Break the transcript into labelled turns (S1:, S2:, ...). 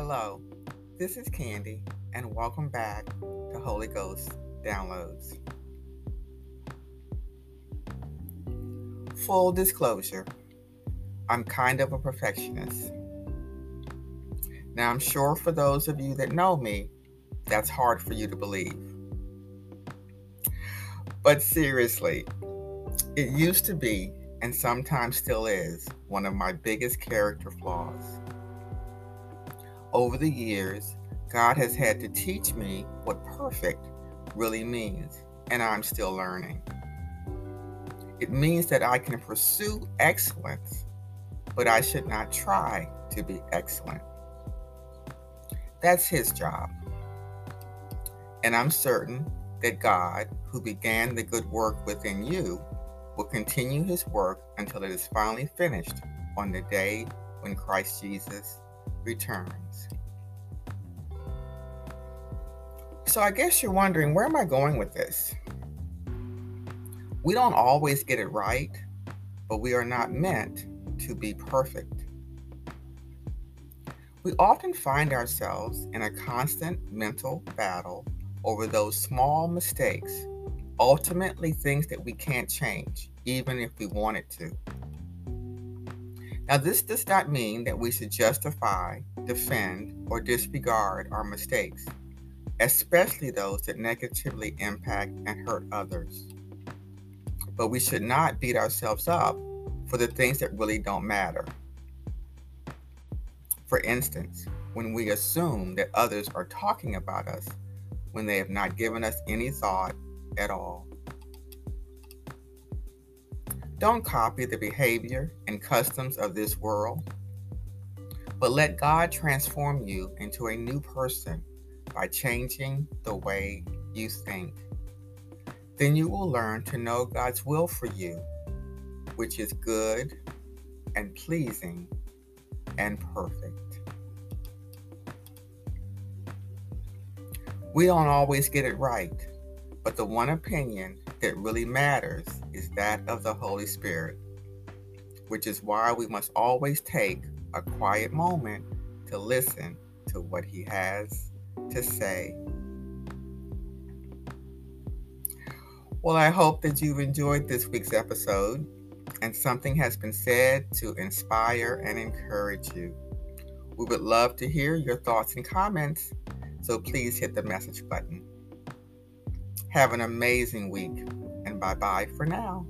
S1: Hello, this is Candy, and welcome back to Holy Ghost Downloads. Full disclosure I'm kind of a perfectionist. Now, I'm sure for those of you that know me, that's hard for you to believe. But seriously, it used to be, and sometimes still is, one of my biggest character flaws. Over the years, God has had to teach me what perfect really means, and I'm still learning. It means that I can pursue excellence, but I should not try to be excellent. That's His job. And I'm certain that God, who began the good work within you, will continue his work until it is finally finished on the day when Christ Jesus returns. So I guess you're wondering, where am I going with this? We don't always get it right, but we are not meant to be perfect. We often find ourselves in a constant mental battle over those small mistakes, ultimately things that we can't change, even if we wanted to. Now, this does not mean that we should justify, defend, or disregard our mistakes, especially those that negatively impact and hurt others. But we should not beat ourselves up for the things that really don't matter. For instance, when we assume that others are talking about us when they have not given us any thought at all. Don't copy the behavior and customs of this world, but let God transform you into a new person by changing the way you think. Then you will learn to know God's will for you, which is good and pleasing and perfect. We don't always get it right, but the one opinion that really matters is that of the Holy Spirit, which is why we must always take a quiet moment to listen to what He has to say. Well, I hope that you've enjoyed this week's episode and something has been said to inspire and encourage you. We would love to hear your thoughts and comments so please hit the message button. Have an amazing week and bye bye for now.